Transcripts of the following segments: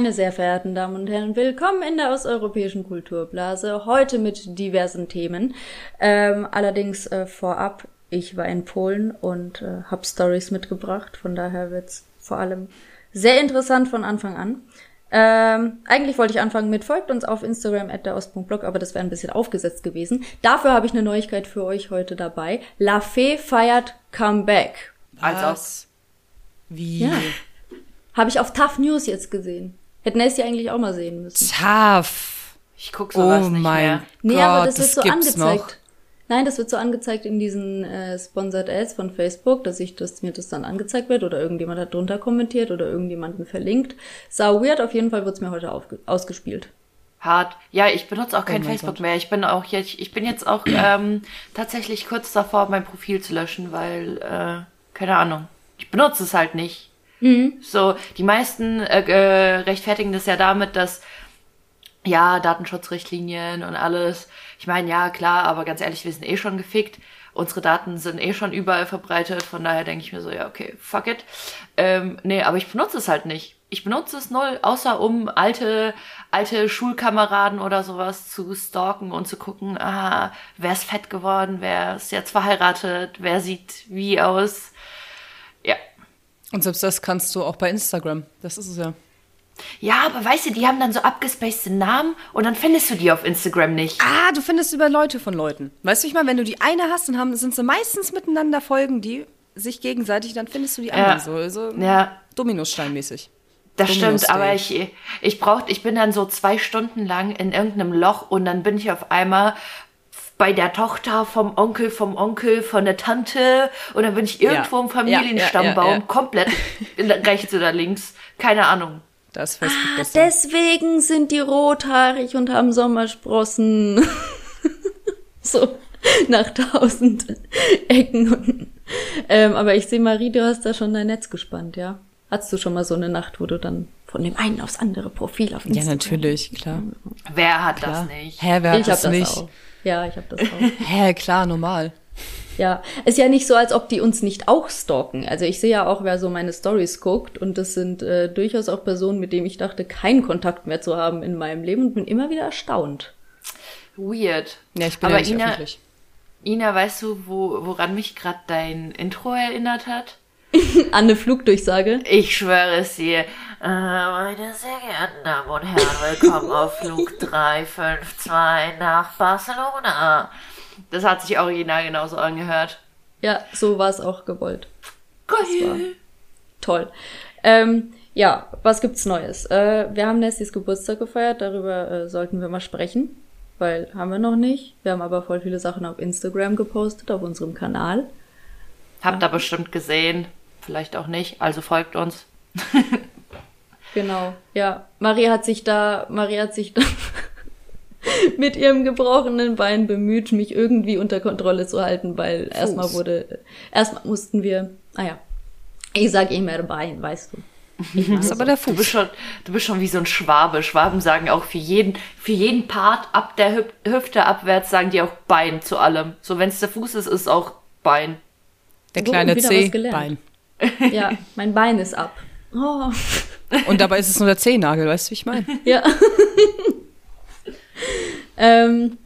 Meine sehr verehrten Damen und Herren, willkommen in der osteuropäischen Kulturblase. Heute mit diversen Themen. Ähm, allerdings äh, vorab, ich war in Polen und äh, habe Stories mitgebracht. Von daher wird's vor allem sehr interessant von Anfang an. Ähm, eigentlich wollte ich anfangen mit folgt uns auf Instagram at der Ost.blog, aber das wäre ein bisschen aufgesetzt gewesen. Dafür habe ich eine Neuigkeit für euch heute dabei. La Fee feiert Comeback. Was? Wie? Ja. Habe ich auf Tough News jetzt gesehen. Hätten es ja eigentlich auch mal sehen müssen. Tough. Ich guck sowas Oh nicht mein mehr. Nee, Gott, aber das wird so angezeigt. noch. Nein, das wird so angezeigt in diesen äh, Sponsored Ads von Facebook, dass ich das, mir das dann angezeigt wird oder irgendjemand hat drunter kommentiert oder irgendjemanden verlinkt. Sau weird, auf jeden Fall wird's mir heute ausgespielt. Hart. Ja, ich benutze auch kein Oh Facebook Gott. mehr. Ich bin auch jetzt, ich bin jetzt auch ähm, tatsächlich kurz davor, mein Profil zu löschen, weil, äh, keine Ahnung. Ich benutze es halt nicht. So, die meisten äh, äh, rechtfertigen das ja damit, dass ja, Datenschutzrichtlinien und alles. Ich meine, ja, klar, aber ganz ehrlich, wir sind eh schon gefickt. Unsere Daten sind eh schon überall verbreitet. Von daher denke ich mir so, ja, okay, fuck it. Ähm, nee, aber ich benutze es halt nicht. Ich benutze es null, außer um alte, alte Schulkameraden oder sowas zu stalken und zu gucken, ah, wer ist fett geworden, wer ist jetzt verheiratet, wer sieht wie aus. Ja. Und selbst das kannst du auch bei Instagram. Das ist es ja. Ja, aber weißt du, die haben dann so abgespacede Namen und dann findest du die auf Instagram nicht. Ah, du findest über Leute von Leuten. Weißt du, ich meine, wenn du die eine hast, dann haben, sind sie meistens miteinander folgen, die sich gegenseitig, dann findest du die anderen so, so Ja, Dominosteinmäßig. Das Domino's stimmt, aber ich, ich brauch, ich bin dann so zwei Stunden lang in irgendeinem Loch und dann bin ich auf einmal bei der Tochter vom Onkel, vom Onkel, von der Tante und dann bin ich irgendwo Ja. im Familienstammbaum, Ja, ja, ja, ja. komplett rechts oder links, keine Ahnung. Da ist Facebook Ah, deswegen sind die rothaarig und haben Sommersprossen. so, nach tausend Ecken. Und, ähm, aber ich sehe, Marie, du hast da schon dein Netz gespannt, ja? Hattest du schon mal so eine Nacht, wo du dann von dem einen aufs andere Profil auf Ja, Instagram... natürlich, klar. Wer hat klar. das nicht? Hä, wer hat Ich hab das das nicht? auch. Ja, ich habe das auch. Hä, klar, normal. Ja, ist ja nicht so, als ob die uns nicht auch stalken. Also ich sehe ja auch, wer so meine Stories guckt und das sind äh, durchaus auch Personen, mit denen ich dachte, keinen Kontakt mehr zu haben in meinem Leben und bin immer wieder erstaunt. Weird. Ja, ich bin aber ja nicht Ina, öffentlich. Ina, weißt du, wo, woran mich gerade dein Intro erinnert hat? An eine Flugdurchsage. Ich schwöre es dir. Äh, meine sehr geehrten Damen und Herren, willkommen auf Flug 352 nach Barcelona. Das hat sich original genauso angehört. Ja, so war es auch gewollt. Geil. Toll. Ähm, ja, was gibt's Neues? Äh, wir haben Nessys Geburtstag gefeiert, darüber äh, sollten wir mal sprechen, weil haben wir noch nicht. Wir haben aber voll viele Sachen auf Instagram gepostet, auf unserem Kanal. Habt ihr bestimmt gesehen. Vielleicht auch nicht. Also folgt uns. Genau, ja. Marie hat sich da, Marie hat sich da mit ihrem gebrochenen Bein bemüht, mich irgendwie unter Kontrolle zu halten, weil erstmal wurde, erstmal mussten wir, ah ja, ich sag immer Bein, weißt du. Das ist aber der Du bist Fuß. schon, du bist schon wie so ein Schwabe. Schwaben sagen auch für jeden, für jeden Part ab der Hüp Hüfte abwärts sagen die auch Bein zu allem. So wenn es der Fuß ist, ist auch Bein. Der kleine wieder C. Bein. Ja, mein Bein ist ab. Oh, Und dabei ist es nur der Zehennagel, weißt du, wie ich meine? ja. ähm,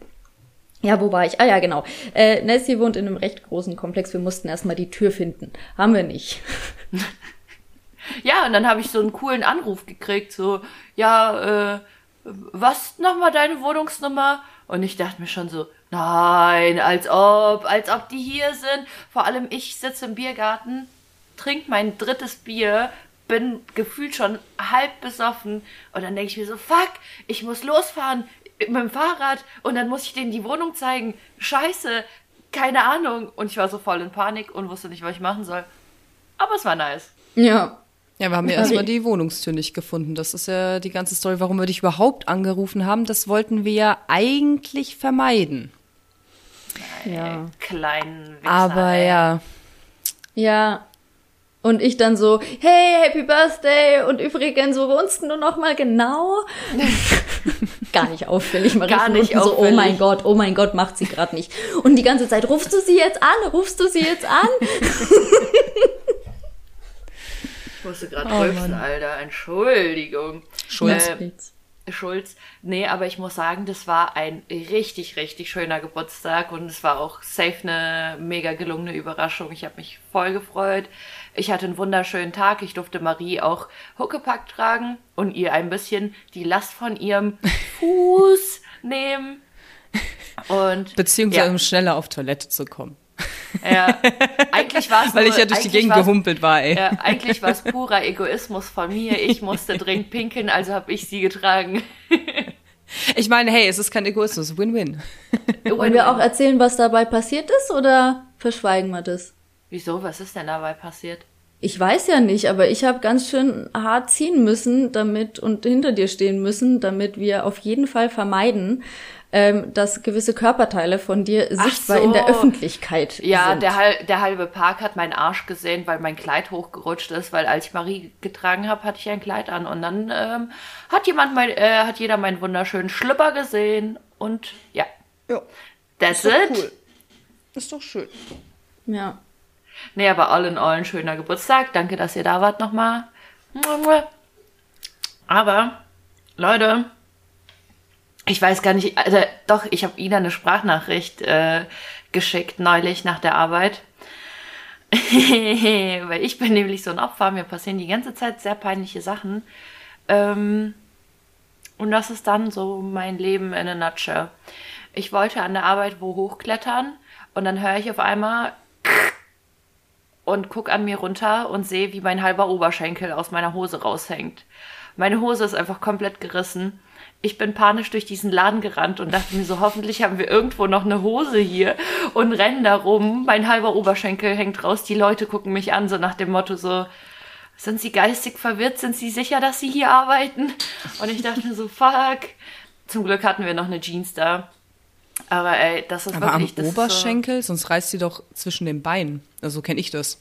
ja, wo war ich? Ah ja, genau. Äh, Nessie wohnt in einem recht großen Komplex. Wir mussten erstmal die Tür finden. Haben wir nicht. Ja, und dann habe ich so einen coolen Anruf gekriegt, so, ja, äh, was nochmal deine Wohnungsnummer? Und ich dachte mir schon so, nein, als ob, als ob die hier sind. Vor allem ich sitze im Biergarten, trink mein drittes Bier, bin gefühlt schon halb besoffen und dann denke ich mir so, fuck, ich muss losfahren mit dem Fahrrad und dann muss ich denen die Wohnung zeigen. Scheiße, keine Ahnung. Und ich war so voll in Panik und wusste nicht, was ich machen soll. Aber es war nice. Ja. Ja, wir haben ja erstmal die Wohnungstür nicht gefunden. Das ist ja die ganze Story, warum wir dich überhaupt angerufen haben. Das wollten wir ja eigentlich vermeiden. Ja. Kleinen Wichser, Aber ey. ja, Ja. Und ich dann so, hey, Happy Birthday! Und übrigens, wo wohnst du noch mal genau? Gar nicht auffällig, Marie. Gar nicht so, oh auffällig. mein Gott, oh mein Gott, macht sie gerade nicht. Und die ganze Zeit, rufst du sie jetzt an? Rufst du sie jetzt an? Ich musste gerade oh, rülpsen, Alter. Entschuldigung. Schulz. Äh, Schulz. Nee, aber ich muss sagen, das war ein richtig, richtig schöner Geburtstag und es war auch safe eine mega gelungene Überraschung. Ich habe mich voll gefreut. Ich hatte einen wunderschönen Tag. Ich durfte Marie auch Huckepack tragen und ihr ein bisschen die Last von ihrem Fuß nehmen. Und, Beziehungsweise ja. um schneller auf Toilette zu kommen. Ja, eigentlich war es Weil ich ja durch die Gegend gehumpelt war, ey. Ja, eigentlich war es purer Egoismus von mir. Ich musste dringend pinkeln, also habe ich sie getragen. Ich meine, hey, es ist kein Egoismus, Win-Win. Wollen wir auch erzählen, was dabei passiert ist, oder verschweigen wir das? Wieso? Was ist denn dabei passiert? Ich weiß ja nicht, aber ich habe ganz schön hart ziehen müssen, damit und hinter dir stehen müssen, damit wir auf jeden Fall vermeiden, ähm, dass gewisse Körperteile von dir Ach sichtbar so. in der Öffentlichkeit ja, sind. Ja, der, der halbe Park hat meinen Arsch gesehen, weil mein Kleid hochgerutscht ist, weil als ich Marie getragen habe, hatte ich ein Kleid an und dann ähm, hat jemand mein, äh, hat jeder meinen wunderschönen Schlüpper gesehen und ja. Ja. That's ist it. Cool. Ist doch schön. Ja. Nee, aber all in all ein schöner Geburtstag. Danke, dass ihr da wart nochmal. Aber, Leute, ich weiß gar nicht, also doch, ich habe Ina eine Sprachnachricht äh, geschickt neulich nach der Arbeit. Weil ich bin nämlich so ein Opfer, mir passieren die ganze Zeit sehr peinliche Sachen. Ähm, und das ist dann so mein Leben in a nutshell. Ich wollte an der Arbeit wo hochklettern und dann höre ich auf einmal und guck an mir runter und sehe, wie mein halber Oberschenkel aus meiner Hose raushängt. Meine Hose ist einfach komplett gerissen ich bin panisch durch diesen Laden gerannt und dachte mir so, hoffentlich haben wir irgendwo noch eine Hose hier und rennen da rum. Mein halber Oberschenkel hängt raus. Die Leute gucken mich an, so nach dem Motto so, sind sie geistig verwirrt? Sind sie sicher, dass sie hier arbeiten? Und ich dachte mir so, fuck. Zum Glück hatten wir noch eine Jeans da. Aber ey, das ist Aber wirklich... am Oberschenkel? So, sonst reißt sie doch zwischen den Beinen. Also so kenne ich das.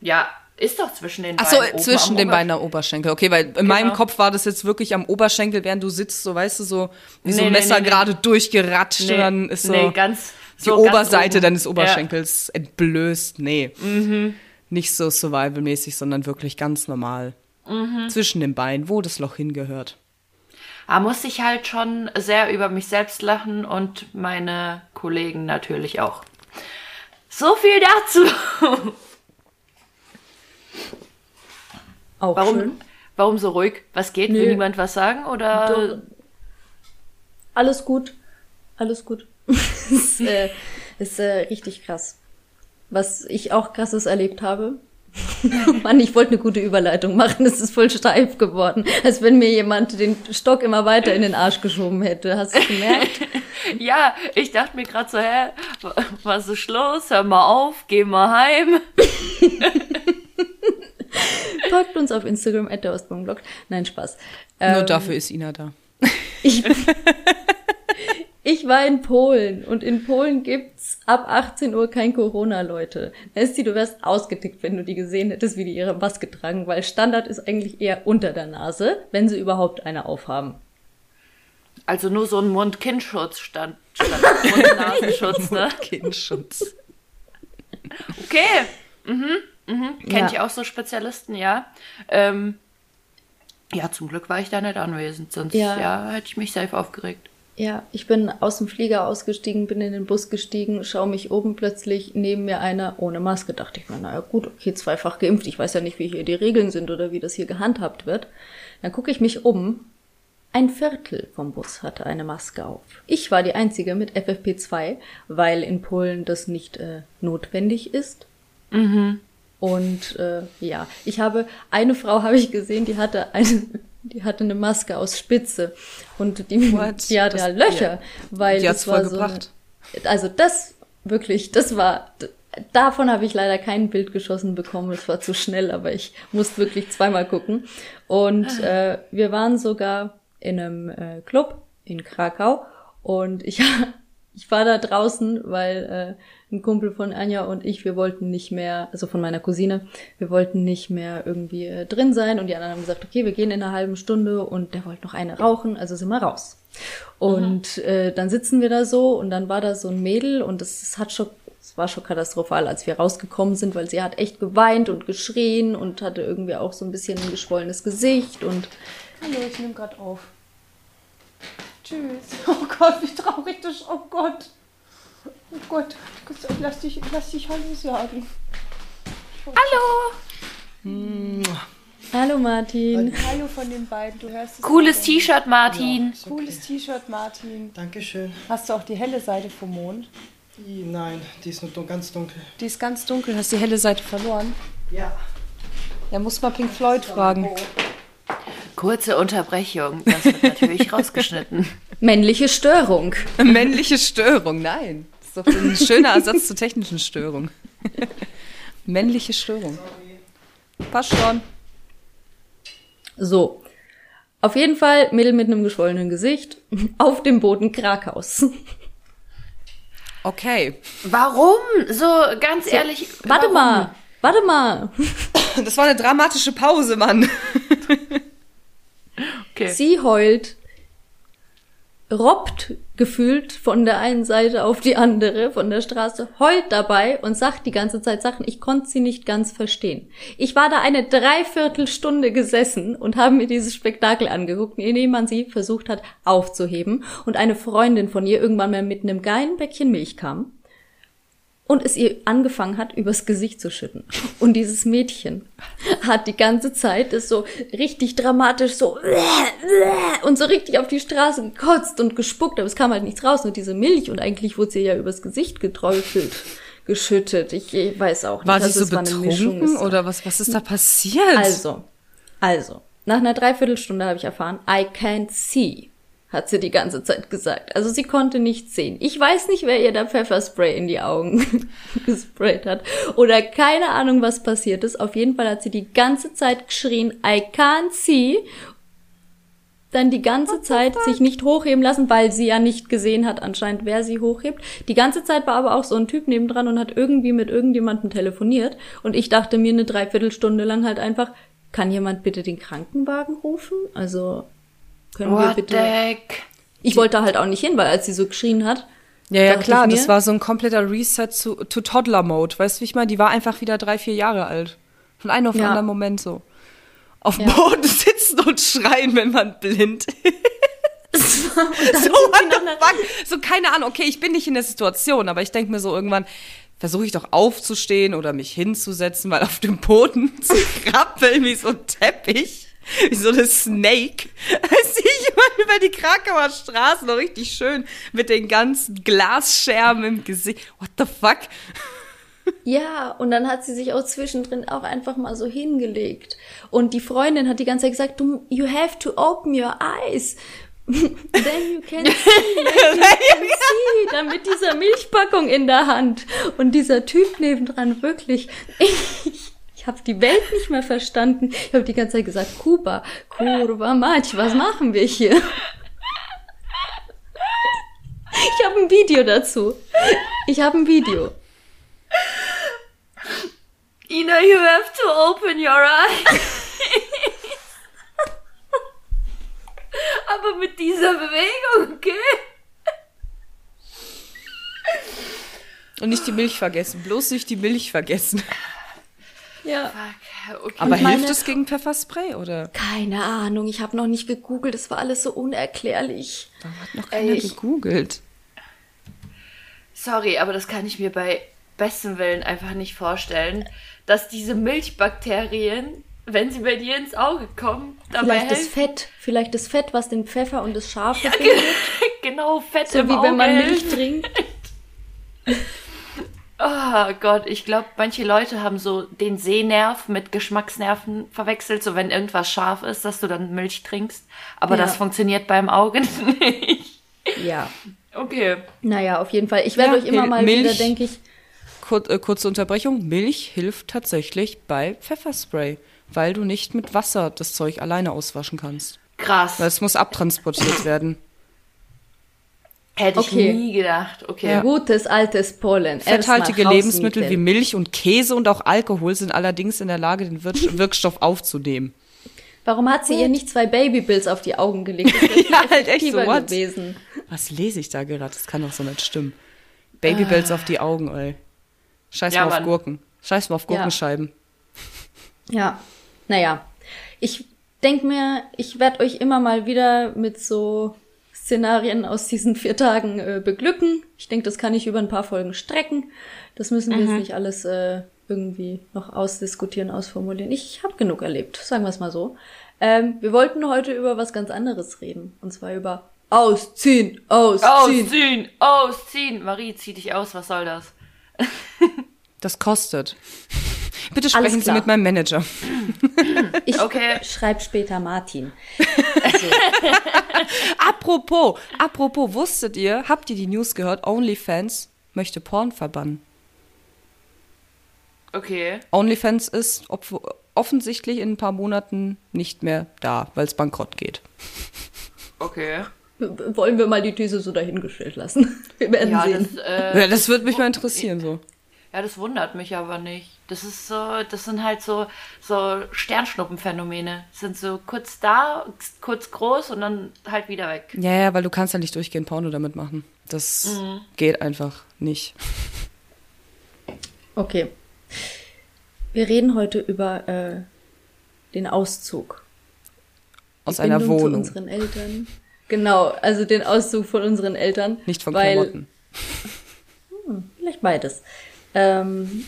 Ja, ist doch zwischen den Beinen. Ach so, zwischen den Beinen der Oberschenkel. Okay, weil in genau. meinem Kopf war das jetzt wirklich am Oberschenkel, während du sitzt, so weißt du, so wie nee, so ein Messer nee, gerade nee. durchgeratscht und dann ist so nee, ganz, die Oberseite deines Oberschenkels ja. entblößt. Nee. Mhm. Nicht so survivalmäßig, sondern wirklich ganz normal. Mhm. Zwischen den Beinen, wo das Loch hingehört. Da musste ich halt schon sehr über mich selbst lachen und meine Kollegen natürlich auch. So viel dazu. Auch warum, schön. Warum so ruhig? Was geht? Nö. Will niemand was sagen? Oder? Doch. Alles gut. Alles gut. ist äh, ist äh, richtig krass. Was ich auch krasses erlebt habe. Mann, ich wollte eine gute Überleitung machen. Es ist voll steif geworden. Als wenn mir jemand den Stock immer weiter in den Arsch geschoben hätte. Hast du gemerkt? ja, ich dachte mir gerade so, hä, was ist los? Hör mal auf, geh mal heim. Folgt uns auf Instagram at der Ostbaumblog. Nein, Spaß. Nur ähm, dafür ist Ina da. Ich, ich war in Polen und in Polen gibt's ab 18 Uhr kein Corona, Leute. Esti, du wärst ausgetickt, wenn du die gesehen hättest, wie die ihre Maske tragen, weil Standard ist eigentlich eher unter der Nase, wenn sie überhaupt eine aufhaben. Also nur so ein Mund-Kinn-Schutz stand, statt Mund-Nasenschutz, ne? Mund-Kinn-Schutz. Okay. Mhm. Mhm, Kenne ja. ich auch so Spezialisten, ja. Ähm, ja, zum Glück war ich da nicht anwesend, sonst ja. ja. hätte ich mich safe aufgeregt. Ja, ich bin aus dem Flieger ausgestiegen, bin in den Bus gestiegen, schaue mich oben plötzlich neben mir einer ohne Maske. Dachte ich mir, naja gut, okay, zweifach geimpft. Ich weiß ja nicht, wie hier die Regeln sind oder wie das hier gehandhabt wird. Dann gucke ich mich um. Ein Viertel vom Bus hatte eine Maske auf. Ich war die einzige mit FFP2, weil in Polen das nicht äh, notwendig ist. Mhm. Und äh, ja, ich habe eine Frau habe ich gesehen, die hatte eine die hatte eine Maske aus Spitze und die, What? die hatte das, Löcher, ja. weil die das war so. Eine, also das wirklich, das war davon habe ich leider kein Bild geschossen bekommen, es war zu schnell, aber ich musste wirklich zweimal gucken und ah. äh, wir waren sogar in einem äh, Club in Krakau und ich ich war da draußen, weil äh, ein Kumpel von Anja und ich, wir wollten nicht mehr, also von meiner Cousine, wir wollten nicht mehr irgendwie äh, drin sein und die anderen haben gesagt, okay, wir gehen in einer halben Stunde und der wollte noch eine rauchen, also sind wir raus. Und mhm. äh, dann sitzen wir da so und dann war da so ein Mädel und es, es hat schon es war schon katastrophal, als wir rausgekommen sind, weil sie hat echt geweint und geschrien und hatte irgendwie auch so ein bisschen ein geschwollenes Gesicht und. Hallo, ich nehme gerade auf. Tschüss. Oh Gott, wie traurig das ist. Oh Gott. Oh Gott. Lass dich, lass dich Hallo sagen. Hallo. Hallo Martin. Und Hallo von den beiden. Du hörst es Cooles. T-Shirt, Martin. Okay. Cooles T-Shirt, Martin. Dankeschön. Hast du auch die helle Seite vom Mond? Nein, die ist nur ganz dunkel. Die ist ganz dunkel. Hast die helle Seite verloren? Ja. Ja, muss mal Pink Floyd fragen. Kurze Unterbrechung. Das wird natürlich rausgeschnitten. Männliche Störung. Männliche Störung, nein. Das ist doch ein schöner Ersatz zur technischen Störung. Männliche Störung. Passt schon. So. Auf jeden Fall Mädel mit einem geschwollenen Gesicht auf dem Boden Krakhaus. Okay. Warum? So, ganz ehrlich. Warte warum? mal. Warte mal. Das war eine dramatische Pause, Mann. Okay. Sie heult, robbt gefühlt von der einen Seite auf die andere von der Straße, heult dabei und sagt die ganze Zeit Sachen, ich konnte sie nicht ganz verstehen. Ich war da eine Dreiviertelstunde gesessen und habe mir dieses Spektakel angeguckt, indem man sie versucht hat aufzuheben und eine Freundin von ihr irgendwann mal mit einem geilen Bäckchen Milch kam und es ihr angefangen hat, übers Gesicht zu schütten. Und dieses Mädchen hat die ganze Zeit es so richtig dramatisch so und so richtig auf die Straße gekotzt und gespuckt, aber es kam halt nichts raus, nur diese Milch und eigentlich wurde sie ja übers Gesicht geträufelt, geschüttet. Ich, ich weiß auch nicht. War sie Also so Mischung. betrunken oder was, was ist da passiert? Also, also, nach einer Dreiviertelstunde habe ich erfahren, I can't see, hat sie die ganze Zeit gesagt. Also sie konnte nichts sehen. Ich weiß nicht, wer ihr da Pfefferspray in die Augen gesprayt hat. Oder keine Ahnung, was passiert ist. Auf jeden Fall hat sie die ganze Zeit geschrien, I can't see. Dann die ganze Zeit sich nicht hochheben lassen, weil sie ja nicht gesehen hat, anscheinend, wer sie hochhebt. Die ganze Zeit war aber auch so ein Typ nebendran und hat irgendwie mit irgendjemandem telefoniert. Und ich dachte mir eine Dreiviertelstunde lang halt einfach, kann jemand bitte den Krankenwagen rufen? Also, können wir What the bitte. heck? Ich wollte halt auch nicht hin, weil als sie so geschrien hat. Ja, ja, klar, das war so ein kompletter Reset zu, to Toddler-Mode. Weißt du, wie ich meine? Die war einfach wieder drei, vier Jahre alt. Von einem auf den Ja. anderen Moment so. Auf Ja. Boden sitzen und schreien, wenn man blind ist. so? So, keine Ahnung, okay, ich bin nicht in der Situation, aber ich denke mir so irgendwann, versuche ich doch aufzustehen oder mich hinzusetzen, weil auf dem Boden zu krabbeln wie so ein Teppich. Wie so eine Snake. Als ich mal über die Krakauer Straße noch richtig schön mit den ganzen Glasscherben im Gesicht. What the fuck? Ja, und dann hat sie sich auch zwischendrin auch einfach mal so hingelegt. Und die Freundin hat die ganze Zeit gesagt, du, you have to open your eyes. Then you can see, then you can see. Dann mit dieser Milchpackung in der Hand. Und dieser Typ nebendran wirklich, ich, ich habe die Welt nicht mehr verstanden. Ich habe die ganze Zeit gesagt, Kuba, Kurva Mać, was machen wir hier? Ich habe ein Video dazu. Ich habe ein Video. Ina, you have to open your eyes. Aber mit dieser Bewegung, okay? Und nicht die Milch vergessen. Bloß nicht die Milch vergessen. Ja. Fuck, okay. Aber meine- hilft es gegen Pfefferspray oder? Keine Ahnung, ich habe noch nicht gegoogelt, es war alles so unerklärlich. Da hat noch keiner Ich- gegoogelt. Sorry, aber das kann ich mir bei bestem Willen einfach nicht vorstellen, dass diese Milchbakterien, wenn sie bei dir ins Auge kommen, dabei Vielleicht das helfen. Fett, vielleicht das Fett, was den Pfeffer und das Schaf verbindet, genau, Fett so im wie Auge wenn man Milch hilft. trinkt. Oh Gott, ich glaube, manche Leute haben so den Sehnerv mit Geschmacksnerven verwechselt, so wenn irgendwas scharf ist, dass du dann Milch trinkst. Aber Ja. das funktioniert beim Auge nicht. Ja. Okay. Naja, auf jeden Fall. Ich werde Ja, euch immer mal Milch. wieder, denke ich, Kur äh, kurze Unterbrechung. Milch hilft tatsächlich bei Pfefferspray, weil du nicht mit Wasser das Zeug alleine auswaschen kannst. Krass. Weil es muss abtransportiert werden. Hätte ich Okay. nie gedacht. Okay. Ja. gutes altes Pollen. Fetthaltige Lebensmittel wie. Milch und Käse und auch Alkohol sind allerdings in der Lage, den Wir Wirkstoff aufzunehmen. Warum hat sie ihr nicht zwei Babybills auf die Augen gelegt? Das Ja, halt echt so, what? gewesen. Was lese ich da gerade? Das kann doch so nicht stimmen. Babybells auf die Augen, ey. Scheiß Ja, mal auf Mann. Gurken. Scheiß mal auf Ja. Gurkenscheiben. Ja, naja. Ich denk mir, ich werde euch immer mal wieder mit so Szenarien aus diesen vier Tagen äh, beglücken. Ich denke, das kann ich über ein paar Folgen strecken. Das müssen wir jetzt nicht alles äh, irgendwie noch ausdiskutieren, ausformulieren. Ich habe genug erlebt, sagen wir es mal so. Ähm, wir wollten heute über was ganz anderes reden. Und zwar über Ausziehen, Ausziehen. Ausziehen, ausziehen. Marie, zieh dich aus, was soll das? Das kostet. Bitte sprechen Sie mit meinem Manager. Ich Okay. schreib später Martin. Apropos, apropos, wusstet ihr, habt ihr die News gehört? OnlyFans möchte Porn verbannen. Okay. OnlyFans ist ob, offensichtlich in ein paar Monaten nicht mehr da, weil es bankrott geht. Okay. Wollen wir mal die These so dahingestellt lassen? Wir werden Ja, sehen. das, äh, Ja, das würde mich mal interessieren so. Ja, das wundert mich aber nicht. Das ist so, das sind halt so, so Sternschnuppenphänomene. Sind so kurz da, kurz groß und dann halt wieder weg. Ja, ja, weil du kannst ja nicht durchgehend Porno damit machen. Das geht einfach nicht. Okay. Wir reden heute über äh, den Auszug. Aus Die einer Bindung Wohnung, Zu unseren Eltern. Genau, also den Auszug von unseren Eltern. nicht von weil, Klamotten. Vielleicht beides. Ähm,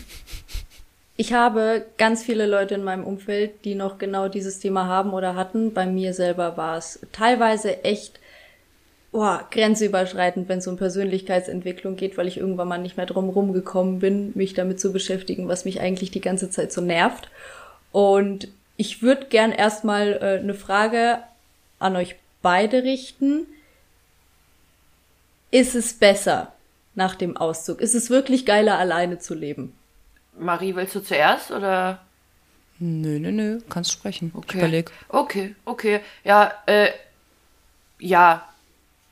ich habe ganz viele Leute in meinem Umfeld, die noch genau dieses Thema haben oder hatten. Bei mir selber war es teilweise echt boah, grenzüberschreitend, wenn es um Persönlichkeitsentwicklung geht, weil ich irgendwann mal nicht mehr drum rumgekommen bin, mich damit zu beschäftigen, was mich eigentlich die ganze Zeit so nervt. Und ich würde gern erstmal äh, eine Frage an euch beide richten. Ist es besser nach dem Auszug? Ist es wirklich geiler, alleine zu leben? Marie, willst du zuerst oder? Nö, nö, nö, kannst sprechen. Ich Okay. überleg. Okay, okay. Ja, äh, ja,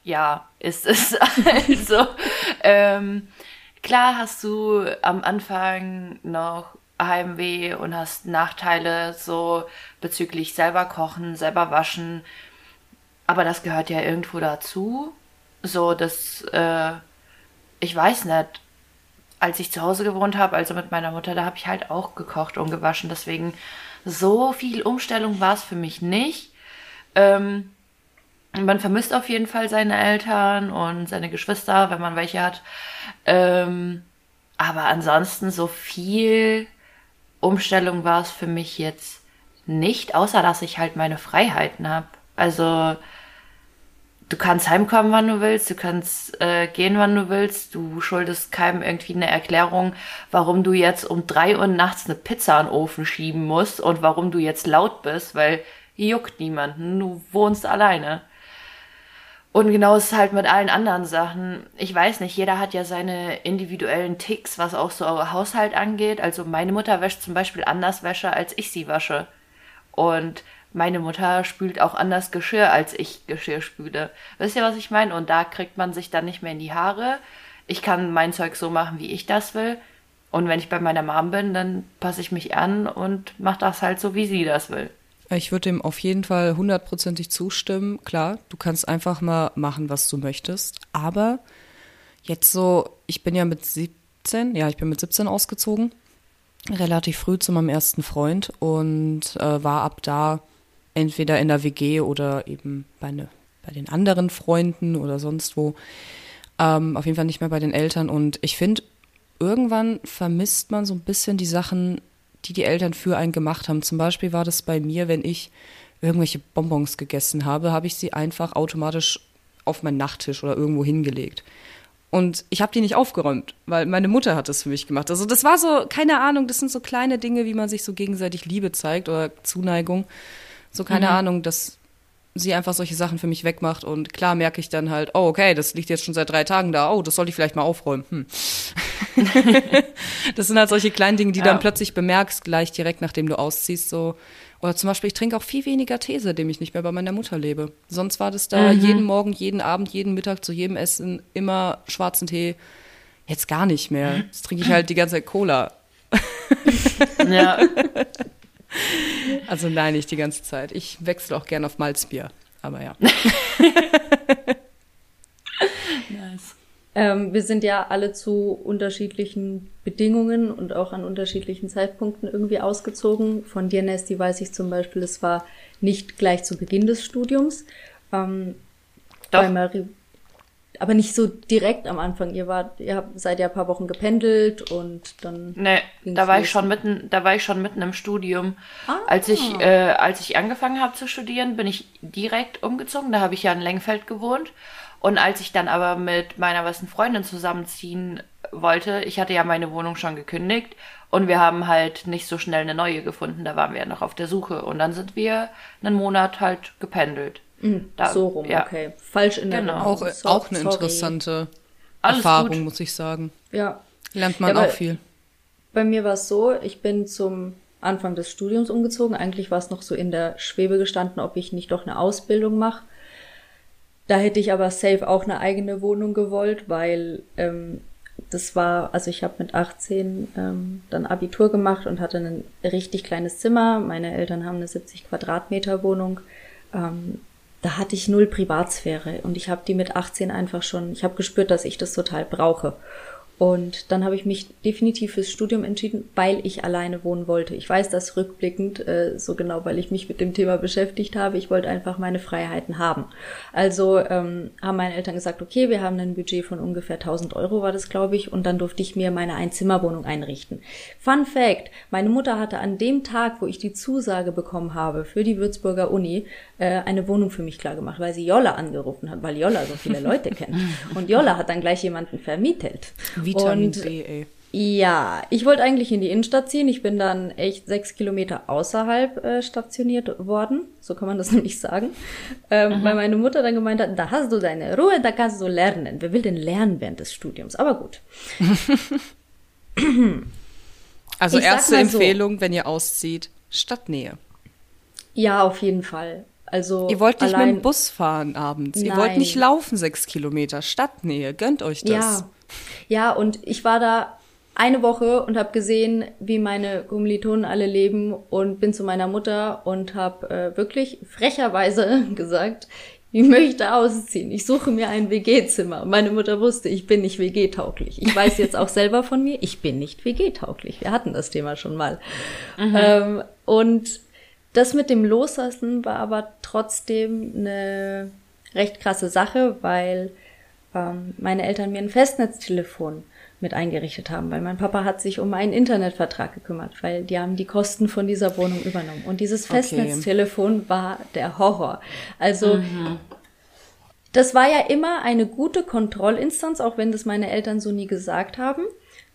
ja, ist es. also, ähm, klar hast du am Anfang noch Heimweh und hast Nachteile so bezüglich selber kochen, selber waschen. Aber das gehört ja irgendwo dazu. So, dass, äh, ich weiß nicht, als ich zu Hause gewohnt habe, also mit meiner Mutter, da habe ich halt auch gekocht und gewaschen. Deswegen so viel Umstellung war es für mich nicht. Ähm, man vermisst auf jeden Fall seine Eltern und seine Geschwister, wenn man welche hat. Ähm, aber ansonsten so viel Umstellung war es für mich jetzt nicht, außer dass ich halt meine Freiheiten habe. Also du kannst heimkommen, wann du willst, du kannst äh, gehen, wann du willst, du schuldest keinem irgendwie eine Erklärung, warum du jetzt um drei Uhr nachts eine Pizza in den Ofen schieben musst und warum du jetzt laut bist, weil juckt niemanden, du wohnst alleine. Und genau ist es halt mit allen anderen Sachen. Ich weiß nicht, jeder hat ja seine individuellen Ticks, was auch so Haushalt angeht. Also meine Mutter wäscht zum Beispiel anders Wäsche, als ich sie wasche. Und meine Mutter spült auch anders Geschirr, als ich Geschirr spüle. Wisst ihr, was ich meine? Und da kriegt man sich dann nicht mehr in die Haare. Ich kann mein Zeug so machen, wie ich das will. Und wenn ich bei meiner Mom bin, dann passe ich mich an und mache das halt so, wie sie das will. Ich würde dem auf jeden Fall hundertprozentig zustimmen. Klar, du kannst einfach mal machen, was du möchtest. Aber jetzt so, ich bin ja mit 17, ja, ich bin mit 17 ausgezogen. Relativ früh zu meinem ersten Freund und äh, war ab da entweder in der WG oder eben bei, ne, bei den anderen Freunden oder sonst wo. Ähm, auf jeden Fall nicht mehr bei den Eltern. Und ich finde, irgendwann vermisst man so ein bisschen die Sachen, die die Eltern für einen gemacht haben. Zum Beispiel war das bei mir, wenn ich irgendwelche Bonbons gegessen habe, habe ich sie einfach automatisch auf meinen Nachttisch oder irgendwo hingelegt. Und ich habe die nicht aufgeräumt, weil meine Mutter hat das für mich gemacht. Also das war so, keine Ahnung, das sind so kleine Dinge, wie man sich so gegenseitig Liebe zeigt oder Zuneigung. So keine Ahnung, dass sie einfach solche Sachen für mich wegmacht. Und klar merke ich dann halt, oh, okay, das liegt jetzt schon seit drei Tagen da. Oh, das sollte ich vielleicht mal aufräumen. Hm. das sind halt solche kleinen Dinge, die Ja. dann plötzlich bemerkst, gleich direkt nachdem du ausziehst. So. Oder zum Beispiel, ich trinke auch viel weniger Tee, seitdem ich nicht mehr bei meiner Mutter lebe. Sonst war das da jeden Morgen, jeden Abend, jeden Mittag, zu jedem Essen immer schwarzen Tee. Jetzt gar nicht mehr. Jetzt trinke ich halt die ganze Zeit Cola. Ja. Also nein, nicht die ganze Zeit. Ich wechsle auch gern auf Malzbier. Aber ja. nice. Ähm, wir sind ja alle zu unterschiedlichen Bedingungen und auch an unterschiedlichen Zeitpunkten irgendwie ausgezogen. Von dir, Nesti, weiß ich zum Beispiel, es war nicht gleich zu Beginn des Studiums. Ähm, Doch. Bei Marie, aber nicht so direkt am Anfang. Ihr wart, ihr habt, seid ja ein paar Wochen gependelt und dann. Nee, da war los. ich schon mitten, da war ich schon mitten im Studium. Ah. Als ich, äh, als ich angefangen habe zu studieren, bin ich direkt umgezogen. Da habe ich ja in Lengfeld gewohnt. Und als ich dann aber mit meiner besten Freundin zusammenziehen wollte, ich hatte ja meine Wohnung schon gekündigt und wir haben halt nicht so schnell eine neue gefunden. Da waren wir ja noch auf der Suche. Und dann sind wir einen Monat halt gependelt. Da- so rum, ja. okay. Falsch in der Genau. Auch, So- auch eine sorry. interessante Alles Erfahrung, gut. muss ich sagen. Ja. Lernt man Ja, auch viel. Bei mir war es so, ich bin zum Anfang des Studiums umgezogen. Eigentlich war es noch so in der Schwebe gestanden, ob ich nicht doch eine Ausbildung mache. Da hätte ich aber safe auch eine eigene Wohnung gewollt, weil ähm, das war, also ich habe mit 18 ähm, dann Abitur gemacht und hatte ein richtig kleines Zimmer. Meine Eltern haben eine 70 Quadratmeter Wohnung. Ähm, da hatte ich null Privatsphäre und ich habe die mit 18 einfach schon, ich habe gespürt, dass ich das total brauche. Und dann habe ich mich definitiv fürs Studium entschieden, weil ich alleine wohnen wollte. Ich weiß das rückblickend äh, so genau, weil ich mich mit dem Thema beschäftigt habe. Ich wollte einfach meine Freiheiten haben. Also ähm, haben meine Eltern gesagt, okay, wir haben ein Budget von ungefähr 1000 Euro, war das, glaube ich, und dann durfte ich mir meine Einzimmerwohnung einrichten. Fun Fact, meine Mutter hatte an dem Tag, wo ich die Zusage bekommen habe für die Würzburger Uni, äh, eine Wohnung für mich klargemacht, weil sie Jolla angerufen hat, weil Jolla so viele Leute kennt. Und Jolla hat dann gleich jemanden vermietet. Vitamin Und D, ey. ja, ich wollte eigentlich in die Innenstadt ziehen. Ich bin dann echt sechs Kilometer außerhalb äh, stationiert worden. So kann man das nämlich sagen. Ähm, Weil meine Mutter dann gemeint hat, da hast du deine Ruhe, da kannst du lernen. Wer will denn lernen während des Studiums? Aber gut. Also Ich erste mal so. Empfehlung, wenn ihr auszieht, Stadtnähe. Ja, auf jeden Fall. Also Ihr wollt nicht mit dem Bus fahren abends. Ihr Nein. wollt nicht laufen sechs Kilometer. Stadtnähe. Gönnt euch das. Ja, ja, und ich war da eine Woche und habe gesehen, wie meine Kommilitonen alle leben und bin zu meiner Mutter und habe äh, wirklich frecherweise gesagt, ich möchte ausziehen. Ich suche mir ein WG-Zimmer. Meine Mutter wusste, ich bin nicht WG-tauglich. Ich weiß jetzt auch selber von mir, ich bin nicht WG-tauglich. Wir hatten das Thema schon mal. Ähm, und das mit dem Loslassen war aber trotzdem eine recht krasse Sache, weil ähm, meine Eltern mir ein Festnetztelefon mit eingerichtet haben, weil mein Papa hat sich um einen Internetvertrag gekümmert, weil die haben die Kosten von dieser Wohnung übernommen. Und dieses Okay. Festnetztelefon war der Horror. Also das war ja immer eine gute Kontrollinstanz, auch wenn das meine Eltern so nie gesagt haben,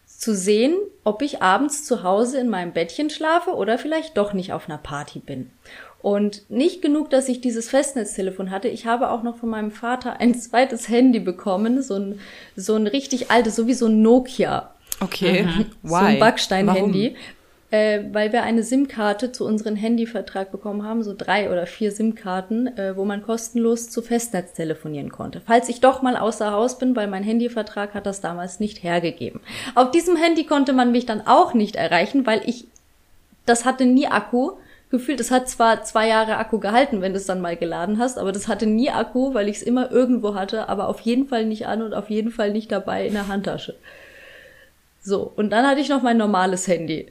zu sehen, ob ich abends zu Hause in meinem Bettchen schlafe oder vielleicht doch nicht auf einer Party bin. Und nicht genug, dass ich dieses Festnetztelefon hatte, ich habe auch noch von meinem Vater ein zweites Handy bekommen, so ein, so ein richtig altes, so wie so ein Nokia. Okay. So ein? Backstein-Handy. Äh, weil wir eine SIM-Karte zu unserem Handyvertrag bekommen haben, so drei oder vier SIM-Karten, äh, wo man kostenlos zu Festnetz telefonieren konnte. Falls ich doch mal außer Haus bin, weil mein Handyvertrag hat das damals nicht hergegeben. Auf diesem Handy konnte man mich dann auch nicht erreichen, weil ich, das hatte nie Akku. Gefühlt, es hat zwar zwei Jahre Akku gehalten, wenn du es dann mal geladen hast, aber das hatte nie Akku, weil ich es immer irgendwo hatte, aber auf jeden Fall nicht an und auf jeden Fall nicht dabei in der Handtasche. So, und dann hatte ich noch mein normales Handy.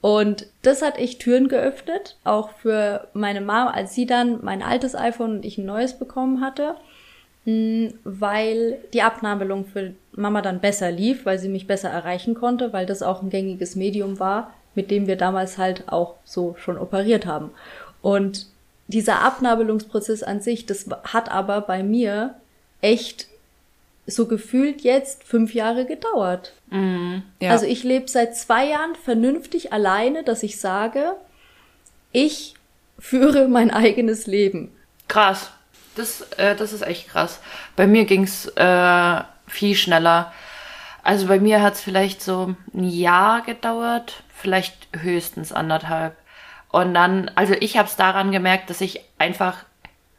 Und das hat echt Türen geöffnet, auch für meine Mom, als sie dann mein altes iPhone und ich ein neues bekommen hatte, mh, weil die Abnabelung für Mama dann besser lief, weil sie mich besser erreichen konnte, weil das auch ein gängiges Medium war, mit dem wir damals halt auch so schon operiert haben. Und dieser Abnabelungsprozess an sich, das hat aber bei mir echt so gefühlt jetzt fünf Jahre gedauert. Ja. Also ich lebe seit zwei Jahren vernünftig alleine, dass ich sage, ich führe mein eigenes Leben. Krass. Das, äh, das ist echt krass. Bei mir ging's äh, viel schneller. Also bei mir hat's vielleicht so ein Jahr gedauert, vielleicht höchstens anderthalb. Und dann, also ich habe es daran gemerkt, dass ich einfach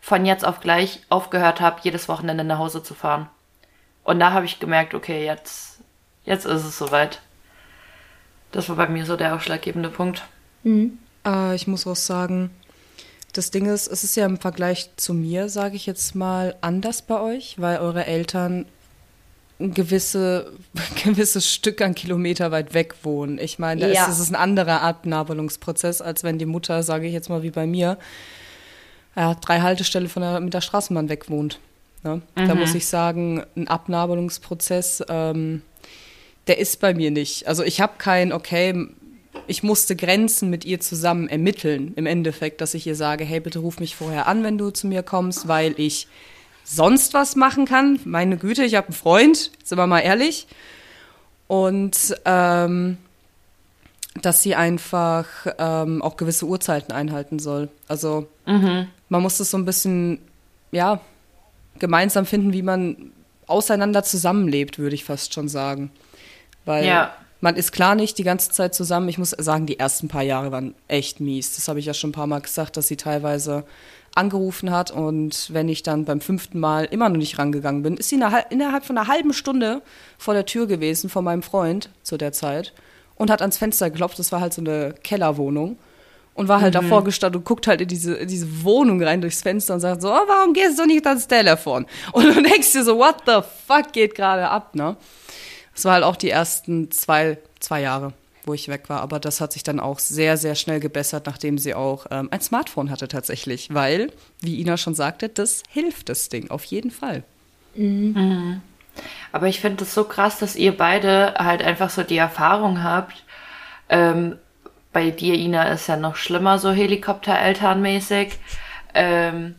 von jetzt auf gleich aufgehört habe, jedes Wochenende nach Hause zu fahren. Und da habe ich gemerkt, okay, jetzt, jetzt ist es soweit. Das war bei mir so der ausschlaggebende Punkt. Äh, ich muss auch sagen, das Ding ist, es ist ja im Vergleich zu mir, sage ich jetzt mal, anders bei euch, weil eure Eltern ein gewisse, gewisses Stück an Kilometer weit weg wohnen. Ich meine, da Ja. ist, das ist ein anderer Abnabelungsprozess, als wenn die Mutter, sage ich jetzt mal wie bei mir, ja, drei Haltestelle von der, mit der Straßenbahn weg wohnt. Ne? Da muss ich sagen, ein Abnabelungsprozess, ähm, der ist bei mir nicht. Also ich habe kein, okay, ich musste Grenzen mit ihr zusammen ermitteln, im Endeffekt, dass ich ihr sage, hey, bitte ruf mich vorher an, wenn du zu mir kommst, weil ich sonst was machen kann. Meine Güte, ich habe einen Freund, sind wir mal ehrlich. Und ähm, dass sie einfach ähm, auch gewisse Uhrzeiten einhalten soll. Also man muss das so ein bisschen, ja, gemeinsam finden, wie man auseinander zusammenlebt, würde ich fast schon sagen. Weil Ja. man ist klar nicht die ganze Zeit zusammen. Ich muss sagen, die ersten paar Jahre waren echt mies. Das habe ich ja schon ein paar Mal gesagt, dass sie teilweise angerufen hat und wenn ich dann beim fünften Mal immer noch nicht rangegangen bin, ist sie innerhalb, von einer halben Stunde vor der Tür gewesen von meinem Freund zu der Zeit und hat ans Fenster geklopft. Das war halt so eine Kellerwohnung und war halt davor gestanden und guckt halt in diese, in diese Wohnung rein durchs Fenster und sagt so, oh, warum gehst du nicht ans Telefon? Und du denkst dir so, what the fuck geht gerade ab, ne? Das war halt auch die ersten zwei, zwei Jahre, wo ich weg war. Aber das hat sich dann auch sehr, sehr schnell gebessert, nachdem sie auch ähm, ein Smartphone hatte tatsächlich. Weil, wie Ina schon sagte, das hilft das Ding auf jeden Fall. Aber ich finde es so krass, dass ihr beide halt einfach so die Erfahrung habt. Ähm, bei dir, Ina, ist ja noch schlimmer, so Helikopterelternmäßig. Ähm,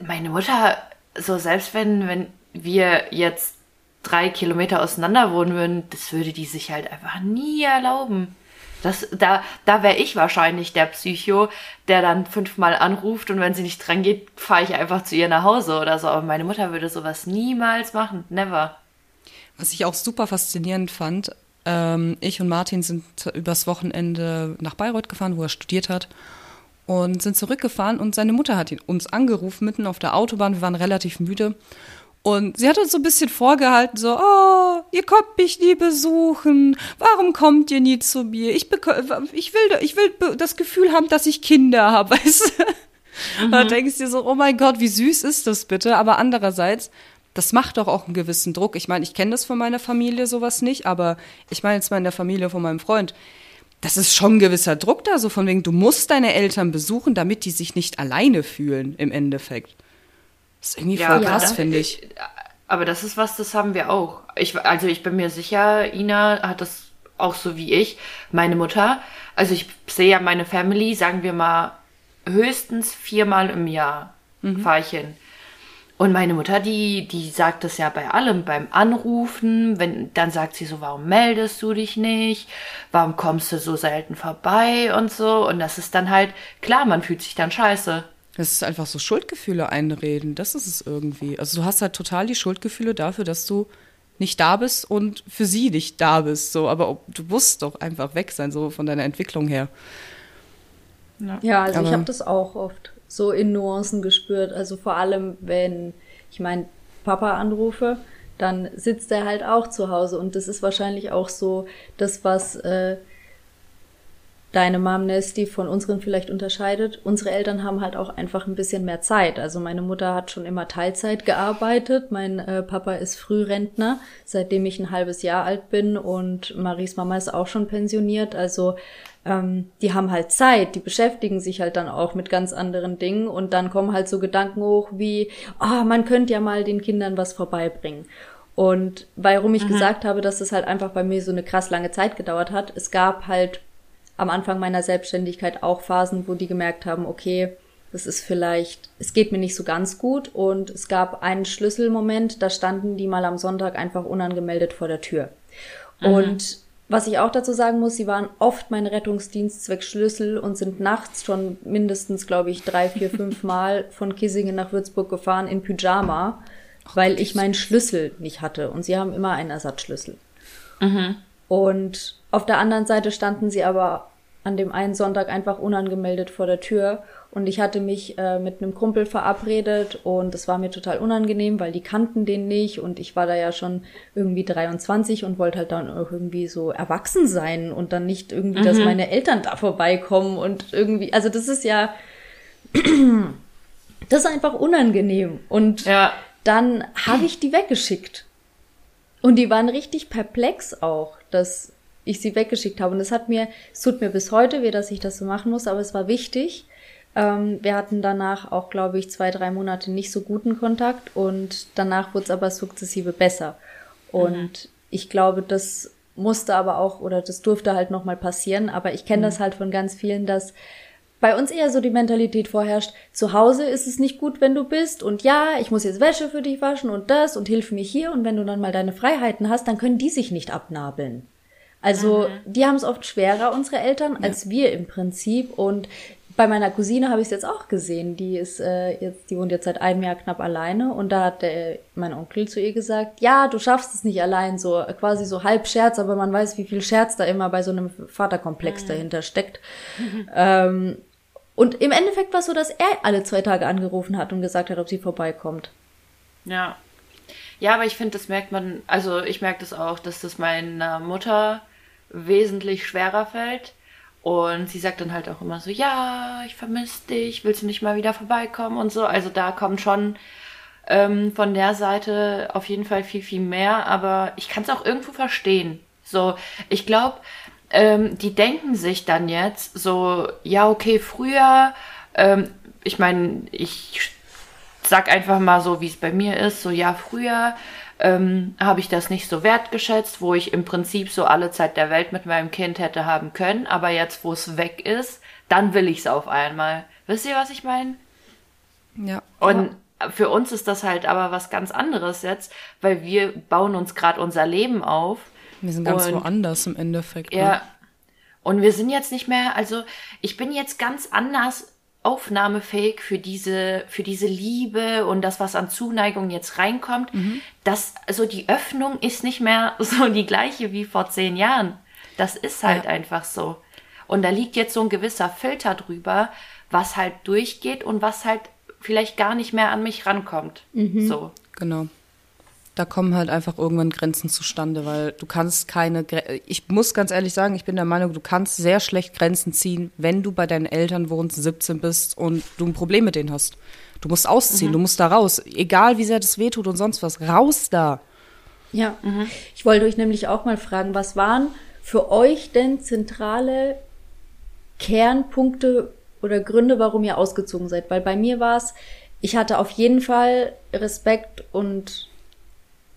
meine Mutter, so selbst wenn, wenn wir jetzt drei Kilometer auseinander wohnen würden, das würde die sich halt einfach nie erlauben. Das, da da wäre ich wahrscheinlich der Psycho, der dann fünfmal anruft und wenn sie nicht dran geht, fahre ich einfach zu ihr nach Hause oder so. Aber meine Mutter würde sowas niemals machen. Never. Was ich auch super faszinierend fand, ähm, ich und Martin sind übers Wochenende nach Bayreuth gefahren, wo er studiert hat. Und sind zurückgefahren und seine Mutter hat ihn, uns angerufen, mitten auf der Autobahn. Wir waren relativ müde. Und sie hat uns so ein bisschen vorgehalten, so, oh, ihr kommt mich nie besuchen. Warum kommt ihr nie zu mir? Ich, ich, will, ich will das Gefühl haben, dass ich Kinder habe, weißt du? Und Da denkst du dir so, oh mein Gott, wie süß ist das bitte? Aber andererseits, das macht doch auch einen gewissen Druck. Ich meine, ich kenne das von meiner Familie sowas nicht, aber ich meine jetzt mal in der Familie von meinem Freund. Das ist schon ein gewisser Druck da, so von wegen, du musst deine Eltern besuchen, damit die sich nicht alleine fühlen im Endeffekt. Das ist irgendwie Ja, voll krass, finde ich. Aber das ist was, das haben wir auch. Ich, also ich bin mir sicher, Ina hat das auch so wie ich. Meine Mutter, also ich sehe ja meine Family, sagen wir mal, höchstens viermal im Jahr fahre ich hin. Und meine Mutter, die, die sagt das ja bei allem, beim Anrufen, wenn, dann sagt sie so, warum meldest du dich nicht? Warum kommst du so selten vorbei und so? Und das ist dann halt, klar, man fühlt sich dann scheiße. Das ist einfach so Schuldgefühle einreden. Das ist es irgendwie. Also du hast halt total die Schuldgefühle dafür, dass du nicht da bist und für sie nicht da bist. So, aber ob, du musst doch einfach weg sein, so von deiner Entwicklung her. Ja, also ich Aber- habe das auch oft so in Nuancen gespürt. Also vor allem, wenn ich meinen Papa anrufe, dann sitzt er halt auch zu Hause. Und das ist wahrscheinlich auch so das, was äh, deine Mom Nesty von unseren vielleicht unterscheidet. Unsere Eltern haben halt auch einfach ein bisschen mehr Zeit. Also meine Mutter hat schon immer Teilzeit gearbeitet. Mein äh, Papa ist Frührentner, seitdem ich ein halbes Jahr alt bin. Und Maries Mama ist auch schon pensioniert. Also ähm, die haben halt Zeit, die beschäftigen sich halt dann auch mit ganz anderen Dingen und dann kommen halt so Gedanken hoch wie, ah, man könnte ja mal den Kindern was vorbeibringen. Und warum ich gesagt habe, dass es halt einfach bei mir so eine krass lange Zeit gedauert hat, es gab halt am Anfang meiner Selbstständigkeit auch Phasen, wo die gemerkt haben, okay, das ist vielleicht, es geht mir nicht so ganz gut und es gab einen Schlüsselmoment, da standen die mal am Sonntag einfach unangemeldet vor der Tür. Und was ich auch dazu sagen muss, sie waren oft mein Rettungsdienst zwecks Schlüssel und sind nachts schon mindestens, glaube ich, drei, vier, fünf Mal von Kissingen nach Würzburg gefahren in Pyjama, weil ich meinen Schlüssel nicht hatte. Und sie haben immer einen Ersatzschlüssel. Und auf der anderen Seite standen sie aber an dem einen Sonntag einfach unangemeldet vor der Tür und ich hatte mich äh, mit einem Kumpel verabredet und es war mir total unangenehm, weil die kannten den nicht und ich war da ja schon irgendwie 23 und wollte halt dann auch irgendwie so erwachsen sein und dann nicht irgendwie, dass meine Eltern da vorbeikommen und irgendwie, also das ist ja, das ist einfach unangenehm und Ja. dann habe ich die weggeschickt. Und die waren richtig perplex auch, dass ich sie weggeschickt habe. Und es hat mir, es tut mir bis heute weh, dass ich das so machen muss, aber es war wichtig. Ähm, wir hatten danach auch, glaube ich, zwei, drei Monate nicht so guten Kontakt und danach wurde es aber sukzessive besser. Und mhm. ich glaube, das musste aber auch oder das durfte halt nochmal passieren. Aber ich kenne mhm. das halt von ganz vielen, dass bei uns eher so die Mentalität vorherrscht, zu Hause ist es nicht gut, wenn du bist und ja, ich muss jetzt Wäsche für dich waschen und das und hilf mir hier und wenn du dann mal deine Freiheiten hast, dann können die sich nicht abnabeln. Also mhm. die haben es oft schwerer, unsere Eltern, als ja. wir im Prinzip und bei meiner Cousine habe ich es jetzt auch gesehen. Die ist äh, jetzt, die wohnt jetzt seit einem Jahr knapp alleine und da hat der, mein Onkel zu ihr gesagt, ja, du schaffst es nicht allein, so quasi so halb Scherz, aber man weiß, wie viel Scherz da immer bei so einem Vaterkomplex mhm. dahinter steckt. Ähm, und im Endeffekt war es so, dass er alle zwei Tage angerufen hat und gesagt hat, ob sie vorbeikommt. Ja. Ja, aber ich finde, das merkt man, also ich merke das auch, dass das meiner Mutter wesentlich schwerer fällt und sie sagt dann halt auch immer so, ja, ich vermisse dich, willst du nicht mal wieder vorbeikommen und so. Also da kommt schon ähm, von der Seite auf jeden Fall viel, viel mehr. Aber ich kann es auch irgendwo verstehen. So, ich glaube, ähm, die denken sich dann jetzt so, ja, okay, früher, ähm, ich meine, ich sag einfach mal so, wie es bei mir ist, so, ja, früher ähm, habe ich das nicht so wertgeschätzt, wo ich im Prinzip so alle Zeit der Welt mit meinem Kind hätte haben können, aber jetzt, wo es weg ist, dann will ich es auf einmal. Wisst ihr, was ich meine? Ja. Und für uns ist das halt aber was ganz anderes jetzt, weil wir bauen uns gerade unser Leben auf. Wir sind ganz und, woanders im Endeffekt. Ja. Ne? Und wir sind jetzt nicht mehr, also ich bin jetzt ganz anders aufnahmefähig für diese, für diese Liebe und das, was an Zuneigung jetzt reinkommt. Mhm. Das, also die Öffnung ist nicht mehr so die gleiche wie vor zehn Jahren. Das ist halt ja. einfach so. Und da liegt jetzt so ein gewisser Filter drüber, was halt durchgeht und was halt vielleicht gar nicht mehr an mich rankommt. Mhm. So. Genau da kommen halt einfach irgendwann Grenzen zustande, weil du kannst keine, ich muss ganz ehrlich sagen, ich bin der Meinung, du kannst sehr schlecht Grenzen ziehen, wenn du bei deinen Eltern wohnst, 17 bist und du ein Problem mit denen hast. Du musst ausziehen, mhm. du musst da raus, egal wie sehr das wehtut und sonst was, raus da. Ja, mhm. ich wollte euch nämlich auch mal fragen, was waren für euch denn zentrale Kernpunkte oder Gründe, warum ihr ausgezogen seid? Weil bei mir war es, ich hatte auf jeden Fall Respekt und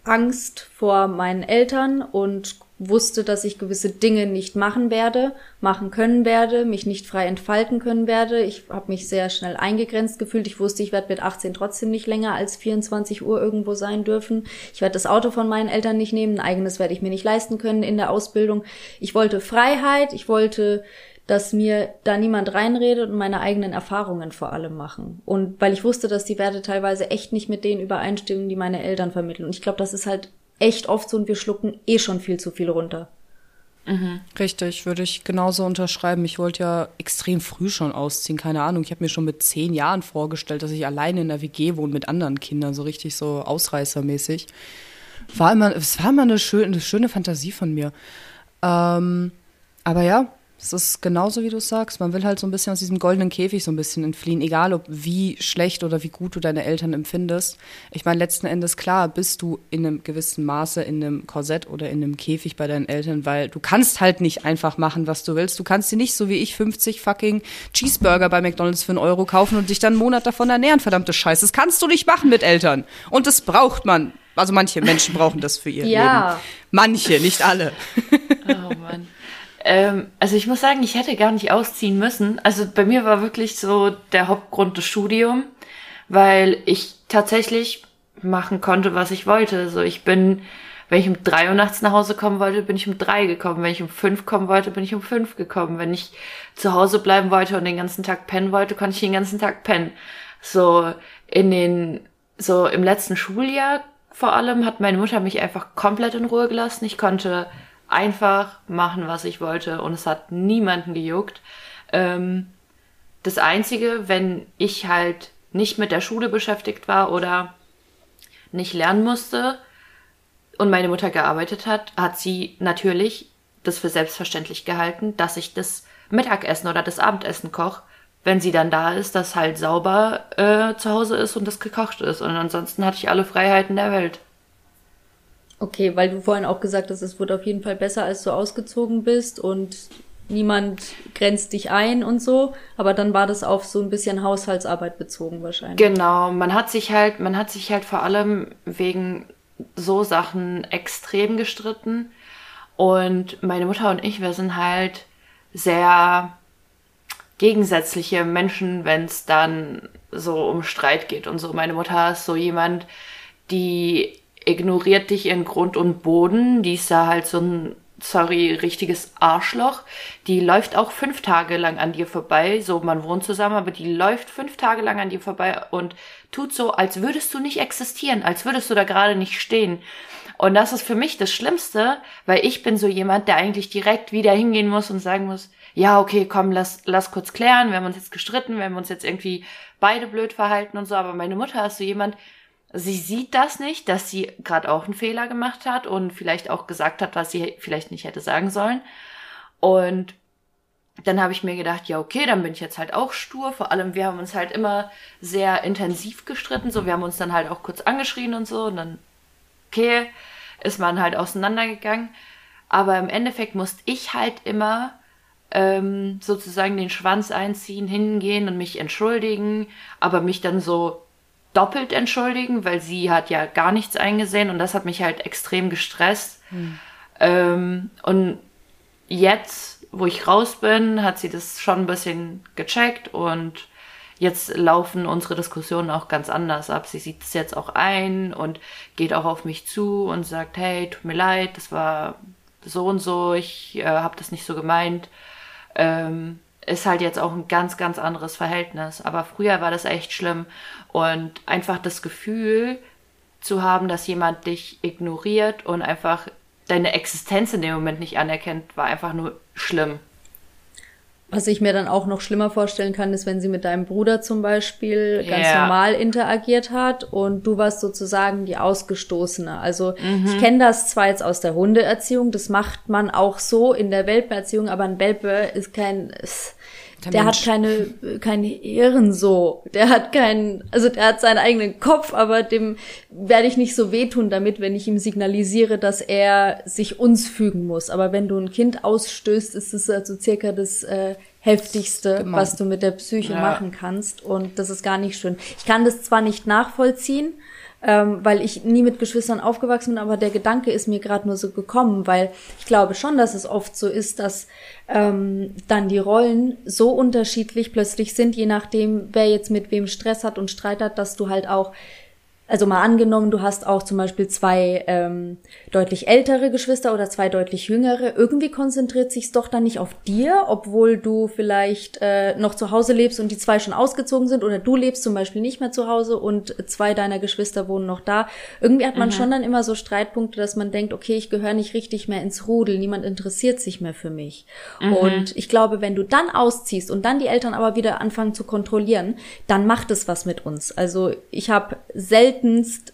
Angst vor meinen Eltern und wusste, dass ich gewisse Dinge nicht machen werde, machen können werde, mich nicht frei entfalten können werde. Ich habe mich sehr schnell eingegrenzt gefühlt. Ich wusste, ich werde mit 18 trotzdem nicht länger als 24 Uhr irgendwo sein dürfen. Ich werde das Auto von meinen Eltern nicht nehmen, ein eigenes werde ich mir nicht leisten können in der Ausbildung. Ich wollte Freiheit, ich wollte dass mir da niemand reinredet und meine eigenen Erfahrungen vor allem machen. Und weil ich wusste, dass die Werte teilweise echt nicht mit denen übereinstimmen, die meine Eltern vermitteln. Und ich glaube, das ist halt echt oft so und wir schlucken eh schon viel zu viel runter. Mhm. Richtig, würde ich genauso unterschreiben. Ich wollte ja extrem früh schon ausziehen, keine Ahnung. Ich habe mir schon mit zehn Jahren vorgestellt, dass ich alleine in der WG wohne mit anderen Kindern, so richtig so ausreißermäßig. War immer, es war immer eine schöne, eine schöne Fantasie von mir. Ähm, aber ja, es ist genauso, wie du sagst. Man will halt so ein bisschen aus diesem goldenen Käfig so ein bisschen entfliehen, egal ob wie schlecht oder wie gut du deine Eltern empfindest. Ich meine, letzten Endes, klar, bist du in einem gewissen Maße in einem Korsett oder in einem Käfig bei deinen Eltern, weil du kannst halt nicht einfach machen, was du willst. Du kannst dir nicht, so wie ich, 50 fucking Cheeseburger bei McDonalds für einen Euro kaufen und dich dann einen Monat davon ernähren, verdammte Scheiße. Das kannst du nicht machen mit Eltern. Und das braucht man. Also manche Menschen brauchen das für ihr ja. Leben. Manche, nicht alle. Oh Mann. Ähm, also ich muss sagen, ich hätte gar nicht ausziehen müssen. Also bei mir war wirklich so der Hauptgrund das Studium, weil ich tatsächlich machen konnte, was ich wollte. So ich bin, wenn ich um drei Uhr nachts nach Hause kommen wollte, bin ich um drei gekommen. Wenn ich um fünf kommen wollte, bin ich um fünf gekommen. Wenn ich zu Hause bleiben wollte und den ganzen Tag pennen wollte, konnte ich den ganzen Tag pennen. So in den, so im letzten Schuljahr vor allem hat meine Mutter mich einfach komplett in Ruhe gelassen. Ich konnte einfach machen, was ich wollte und es hat niemanden gejuckt. Ähm, das Einzige, wenn ich halt nicht mit der Schule beschäftigt war oder nicht lernen musste und meine Mutter gearbeitet hat, hat sie natürlich das für selbstverständlich gehalten, dass ich das Mittagessen oder das Abendessen koche, wenn sie dann da ist, dass halt sauber äh, zu Hause ist und das gekocht ist. Und ansonsten hatte ich alle Freiheiten der Welt. Okay, weil du vorhin auch gesagt hast, es wurde auf jeden Fall besser, als du ausgezogen bist und niemand grenzt dich ein und so, aber dann war das auf so ein bisschen Haushaltsarbeit bezogen wahrscheinlich. Genau, man hat sich halt, man hat sich halt vor allem wegen so Sachen extrem gestritten und meine Mutter und ich, wir sind halt sehr gegensätzliche Menschen, wenn es dann so um Streit geht und so. Meine Mutter ist so jemand, die ignoriert dich in Grund und Boden. Die ist da halt so ein, sorry, richtiges Arschloch. Die läuft auch fünf Tage lang an dir vorbei. So, man wohnt zusammen, aber die läuft fünf Tage lang an dir vorbei und tut so, als würdest du nicht existieren, als würdest du da gerade nicht stehen. Und das ist für mich das Schlimmste, weil ich bin so jemand, der eigentlich direkt wieder hingehen muss und sagen muss, ja, okay, komm, lass, lass kurz klären, wir haben uns jetzt gestritten, wir haben uns jetzt irgendwie beide blöd verhalten und so, aber meine Mutter ist so jemand, sie sieht das nicht, dass sie gerade auch einen Fehler gemacht hat und vielleicht auch gesagt hat, was sie vielleicht nicht hätte sagen sollen. Und dann habe ich mir gedacht, ja, okay, dann bin ich jetzt halt auch stur. Vor allem, wir haben uns halt immer sehr intensiv gestritten. So, wir haben uns dann halt auch kurz angeschrien und so. Und dann, okay, ist man halt auseinandergegangen. Aber im Endeffekt musste ich halt immer ähm, sozusagen den Schwanz einziehen, hingehen und mich entschuldigen, aber mich dann so doppelt entschuldigen, weil sie hat ja gar nichts eingesehen und das hat mich halt extrem gestresst. Hm. Ähm, und jetzt, wo ich raus bin, hat sie das schon ein bisschen gecheckt und jetzt laufen unsere Diskussionen auch ganz anders ab. Sie sieht es jetzt auch ein und geht auch auf mich zu und sagt, hey, tut mir leid, das war so und so, ich äh, habe das nicht so gemeint. Ähm, ist halt jetzt auch ein ganz, ganz anderes Verhältnis. Aber früher war das echt schlimm. Und einfach das Gefühl zu haben, dass jemand dich ignoriert und einfach deine Existenz in dem Moment nicht anerkennt, war einfach nur schlimm. Was ich mir dann auch noch schlimmer vorstellen kann, ist, wenn sie mit deinem Bruder zum Beispiel ganz yeah. normal interagiert hat und du warst sozusagen die Ausgestoßene. Also mhm. ich kenne das zwar jetzt aus der Hundeerziehung, das macht man auch so in der Welpenerziehung, aber ein Welpe ist kein, ist, der, der hat keine, kein Hirn so. Der hat keinen, also der hat seinen eigenen Kopf, aber dem werde ich nicht so wehtun damit, wenn ich ihm signalisiere, dass er sich uns fügen muss. Aber wenn du ein Kind ausstößt, ist es also circa das äh, heftigste, Gemein. was du mit der Psyche ja. machen kannst. Und das ist gar nicht schön. Ich kann das zwar nicht nachvollziehen, ähm, weil ich nie mit Geschwistern aufgewachsen bin, aber der Gedanke ist mir gerade nur so gekommen, weil ich glaube schon, dass es oft so ist, dass ähm, dann die Rollen so unterschiedlich plötzlich sind, je nachdem, wer jetzt mit wem Stress hat und Streit hat, dass du halt auch also mal angenommen, du hast auch zum Beispiel zwei ähm, deutlich ältere Geschwister oder zwei deutlich jüngere. Irgendwie konzentriert sich's doch dann nicht auf dir, obwohl du vielleicht äh, noch zu Hause lebst und die zwei schon ausgezogen sind oder du lebst zum Beispiel nicht mehr zu Hause und zwei deiner Geschwister wohnen noch da. Irgendwie hat man mhm. schon dann immer so Streitpunkte, dass man denkt, okay, ich gehöre nicht richtig mehr ins Rudel, niemand interessiert sich mehr für mich. Mhm. Und ich glaube, wenn du dann ausziehst und dann die Eltern aber wieder anfangen zu kontrollieren, dann macht es was mit uns. Also ich habe selten seltenst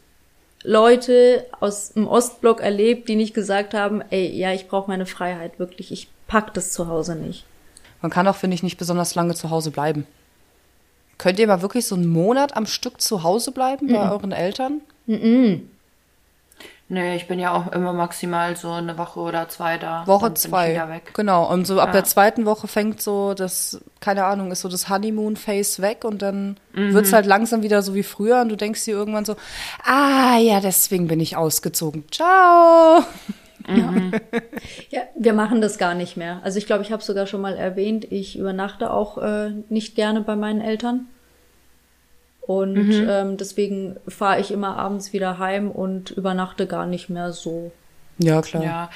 Leute aus dem Ostblock erlebt, die nicht gesagt haben, ey, ja, ich brauche meine Freiheit, wirklich, ich pack das zu Hause nicht. Man kann auch, finde ich, nicht besonders lange zu Hause bleiben. Könnt ihr mal wirklich so einen Monat am Stück zu Hause bleiben bei mm euren Eltern? Mm Nee, ich bin ja auch immer maximal so eine Woche oder zwei da. Woche zwei. Genau. Und so ab ja. der zweiten Woche fängt so das, keine Ahnung, ist so das Honeymoon-Face weg und dann mhm. wird's halt langsam wieder so wie früher und du denkst dir irgendwann so, ah ja, deswegen bin ich ausgezogen. Ciao. Mhm. ja, wir machen das gar nicht mehr. Also ich glaube, ich habe sogar schon mal erwähnt, ich übernachte auch äh, nicht gerne bei meinen Eltern. Und mhm. ähm, deswegen fahre ich immer abends wieder heim und übernachte gar nicht mehr so. Ja, klar. Ja.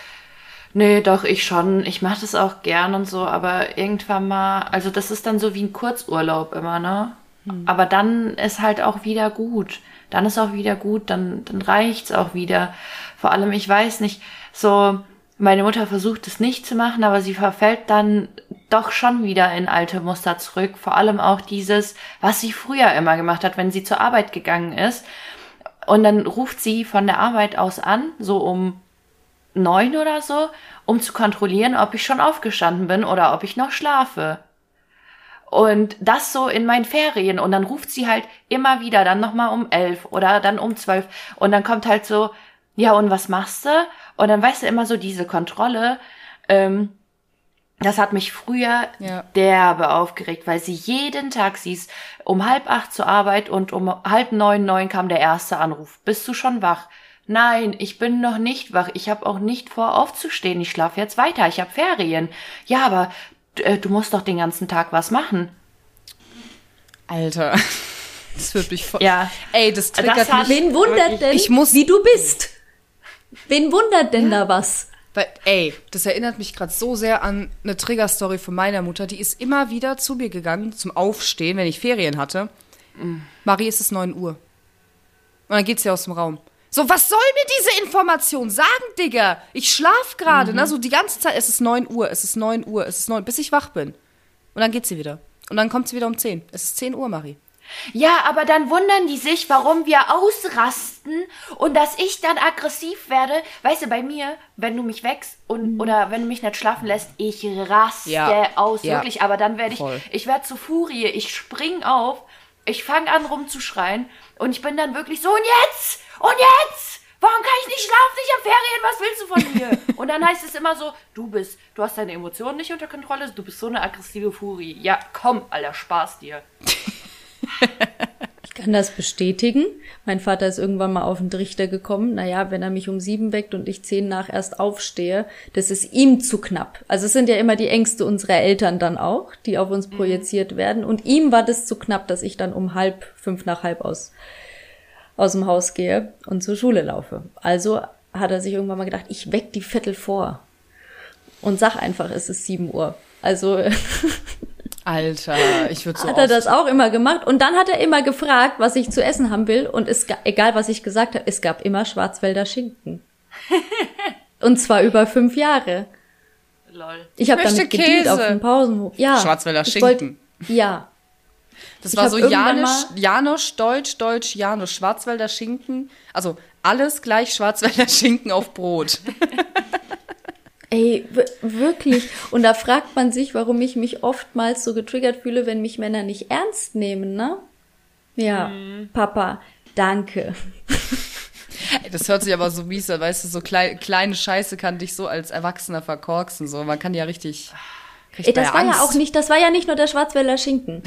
Nee, doch, ich schon. Ich mache das auch gern und so, aber irgendwann mal, also das ist dann so wie ein Kurzurlaub immer, ne? Mhm. Aber dann ist halt auch wieder gut. Dann ist auch wieder gut, dann, dann reicht's auch wieder. Vor allem, ich weiß nicht, so, meine Mutter versucht es nicht zu machen, aber sie verfällt dann doch schon wieder in alte Muster zurück. Vor allem auch dieses, was sie früher immer gemacht hat, wenn sie zur Arbeit gegangen ist. Und dann ruft sie von der Arbeit aus an, so um neun oder so, um zu kontrollieren, ob ich schon aufgestanden bin oder ob ich noch schlafe. Und das so in meinen Ferien. Und dann ruft sie halt immer wieder, dann nochmal um elf oder dann um zwölf. Und dann kommt halt so, ja, und was machst du? Und dann weißt du immer so diese Kontrolle, ähm, das hat mich früher Ja. derbe aufgeregt, weil sie jeden Tag siehst, um halb acht zur Arbeit und um halb neun, neun kam der erste Anruf. Bist du schon wach? Nein, ich bin noch nicht wach. Ich habe auch nicht vor, aufzustehen. Ich schlafe jetzt weiter. Ich habe Ferien. Ja, aber äh, du musst doch den ganzen Tag was machen. Alter. Das wird mich voll. Ja. Ey, das triggert Das hat- mich. Wen wundert denn, Ich muss- wie du bist? Wen wundert denn da was? Weil, ey, das erinnert mich gerade so sehr an eine Triggerstory von meiner Mutter. Die ist immer wieder zu mir gegangen zum Aufstehen, wenn ich Ferien hatte. Marie, es ist 9 Uhr. Und dann geht sie aus dem Raum. So, was soll mir diese Information sagen, Digga? Ich schlaf gerade, ne? So die ganze Zeit, es ist 9 Uhr, es ist 9 Uhr, es ist 9, bis ich wach bin. Und dann geht sie wieder. Und dann kommt sie wieder um 10. Es ist 10 Uhr, Marie. Ja, aber dann wundern die sich, warum wir ausrasten und dass ich dann aggressiv werde. Weißt du, bei mir, wenn du mich wächst und oder wenn du mich nicht schlafen lässt, ich raste Ja. aus, Ja. wirklich. Aber dann werde ich, Voll. ich werde zu Furie, ich spring auf, ich fange an rumzuschreien und ich bin dann wirklich so und jetzt und jetzt. Warum kann ich nicht schlafen? Ich habe Ferien, was willst du von mir? Und dann heißt es immer so, du bist, du hast deine Emotionen nicht unter Kontrolle, du bist so eine aggressive Furie. Ja, komm, Alter, Spaß dir. Ich kann das bestätigen. Mein Vater ist irgendwann mal auf den Trichter gekommen. Naja, wenn er mich um sieben weckt und ich zehn nach erst aufstehe, das ist ihm zu knapp. Also es sind ja immer die Ängste unserer Eltern dann auch, die auf uns projiziert werden. Und ihm war das zu knapp, dass ich dann um halb, fünf nach halb aus, aus dem Haus gehe und zur Schule laufe. Also hat er sich irgendwann mal gedacht, ich weck die Viertel vor. Und sag einfach, es ist sieben Uhr. Also Alter, ich würde so hat er das auch immer gemacht. Und dann hat er immer gefragt, was ich zu essen haben will. Und es, ga- egal, was ich gesagt habe, es gab immer Schwarzwälder Schinken. Und zwar über fünf Jahre. Lol. Ich habe damit gedient Käse. auf dem Pausenhof. Ja. Schwarzwälder ich wollt- Schinken. ja. Das Ich war so mal- Janosch, Deutsch, Deutsch, Janosch, Schwarzwälder Schinken. Also alles gleich Schwarzwälder Schinken auf Brot. Ey, wirklich. Und da fragt man sich, warum ich mich oftmals so getriggert fühle, wenn mich Männer nicht ernst nehmen, ne? Ja, Mhm. Papa, danke. Das hört sich aber so mies an, weißt du, so klei kleine Scheiße kann dich so als Erwachsener verkorksen. So, man kann ja richtig. Kriegt das war Angst. ja auch nicht, das war ja nicht nur der Schwarzwälder Schinken.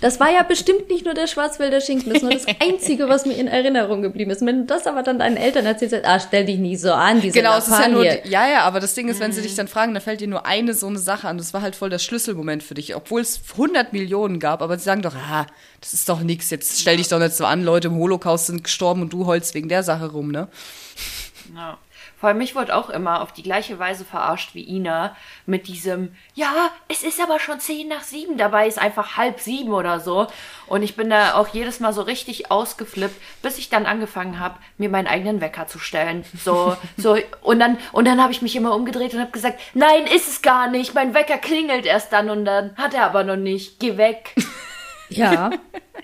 Das war ja bestimmt nicht nur der Schwarzwälder Schinken. Das ist nur das Einzige, was mir in Erinnerung geblieben ist. Wenn du das aber dann deinen Eltern erzählst, ah, stell dich nicht so an, diese Genau, es ist ja nur, Lappalie. ja, ja, aber das Ding ist, wenn sie dich dann fragen, dann fällt dir nur eine so eine Sache an. Das war halt voll der Schlüsselmoment für dich, obwohl es 100 Millionen gab, aber sie sagen doch, ah, das ist doch nix, jetzt stell dich doch nicht so an, Leute im Holocaust sind gestorben und du heulst wegen der Sache rum, ne? Ja. Vor allem mich wurde auch immer auf die gleiche Weise verarscht wie Ina mit diesem, ja, es ist aber schon zehn nach sieben, dabei ist einfach halb sieben oder so. Und ich bin da auch jedes Mal so richtig ausgeflippt, bis ich dann angefangen habe, mir meinen eigenen Wecker zu stellen. So, so, und dann, und dann habe ich mich immer umgedreht und habe gesagt, nein, ist es gar nicht, mein Wecker klingelt erst dann und dann hat er aber noch nicht, geh weg. Ja.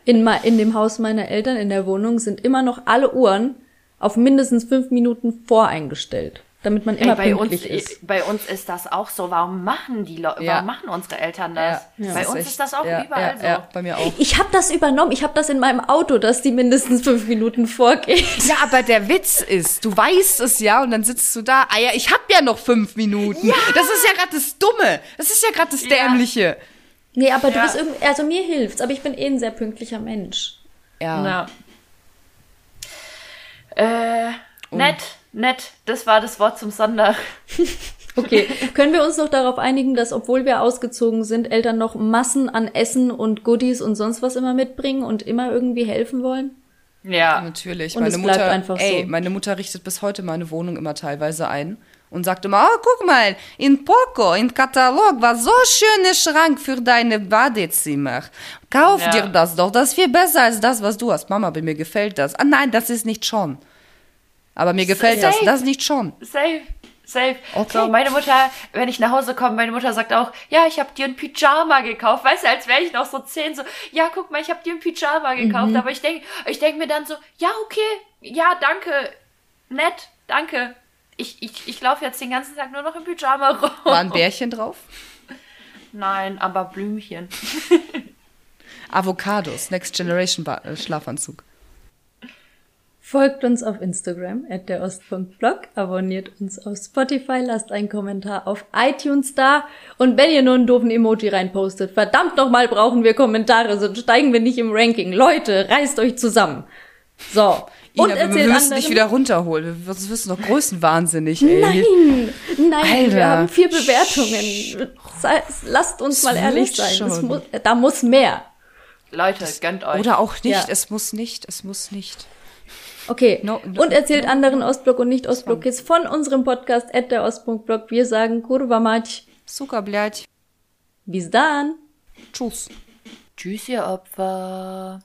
In, in dem Haus meiner Eltern in der Wohnung sind immer noch alle Uhren auf mindestens fünf Minuten voreingestellt, damit man immer Ey, bei, uns, pünktlich ist. bei uns ist das auch so. Warum machen die Leute, Ja. warum machen unsere Eltern das? Ja, bei das uns echt- ist das auch ja, überall ja, so. Ja, bei mir auch. Ich habe das übernommen. Ich habe das in meinem Auto, dass die mindestens fünf Minuten vorgeht. Ja, aber der Witz ist, du weißt es ja und dann sitzt du da, ah ja, ich hab ja noch fünf Minuten. Das ist ja gerade das Dumme. Das ist ja gerade das Ja. Dämliche. Nee, aber du Ja. bist irgendwie, also mir hilft's, aber ich bin eh ein sehr pünktlicher Mensch. Ja. Ja. Äh, nett, nett. Das war das Wort zum Sonntag. Okay, können wir uns noch darauf einigen, dass obwohl wir ausgezogen sind, Eltern noch Massen an Essen und Goodies und sonst was immer mitbringen und immer irgendwie helfen wollen? Ja. Natürlich. Und meine es bleibt Mutter, einfach ey, so. meine Mutter richtet bis heute meine Wohnung immer teilweise ein und sagt immer, oh, guck mal, in Poco, in Katalog war so schöner Schrank für deine Badezimmer. Kauf Ja. dir das doch, das ist viel besser als das, was du hast. Mama, bei mir gefällt das. Ah nein, das ist nicht schon. Aber mir gefällt das, Safe. das ist nicht schon. Safe. Safe. Okay. So, meine Mutter, wenn ich nach Hause komme, meine Mutter sagt auch, ja, ich habe dir ein Pyjama gekauft. Weißt du, als wäre ich noch so zehn, so, ja, guck mal, ich habe dir ein Pyjama gekauft. Mhm. Aber ich denk, ich denk mir dann so, ja, okay, ja, danke, nett, danke. Ich, ich, ich laufe jetzt den ganzen Tag nur noch im Pyjama rum. War ein Bärchen drauf? Nein, aber Blümchen. Avocados, Next Generation ba äh, Schlafanzug. Folgt uns auf Instagram, at der Ost.blog, abonniert uns auf Spotify, lasst einen Kommentar auf iTunes da und wenn ihr nur einen doofen Emoji reinpostet, verdammt nochmal brauchen wir Kommentare, sonst steigen wir nicht im Ranking. Leute, reißt euch zusammen. So. Und Ina, erzählt wir müssen dich wieder runterholen. Sonst wirst du noch größenwahnsinnig, ey. Nein, nein, Alter. wir haben vier Bewertungen. Lasst uns das mal ehrlich sein. Muss, da muss mehr. Leute, gönnt euch. Oder auch nicht. Ja. Es muss nicht. Es muss nicht. Okay. No, no, und erzählt no. anderen Ostblock und nicht Ostblock-Kids von unserem Podcast at der Ostblock. Wir sagen Kurva Mać. Suka, blядь. Bis dann. Tschüss. Tschüss, ihr Opfer.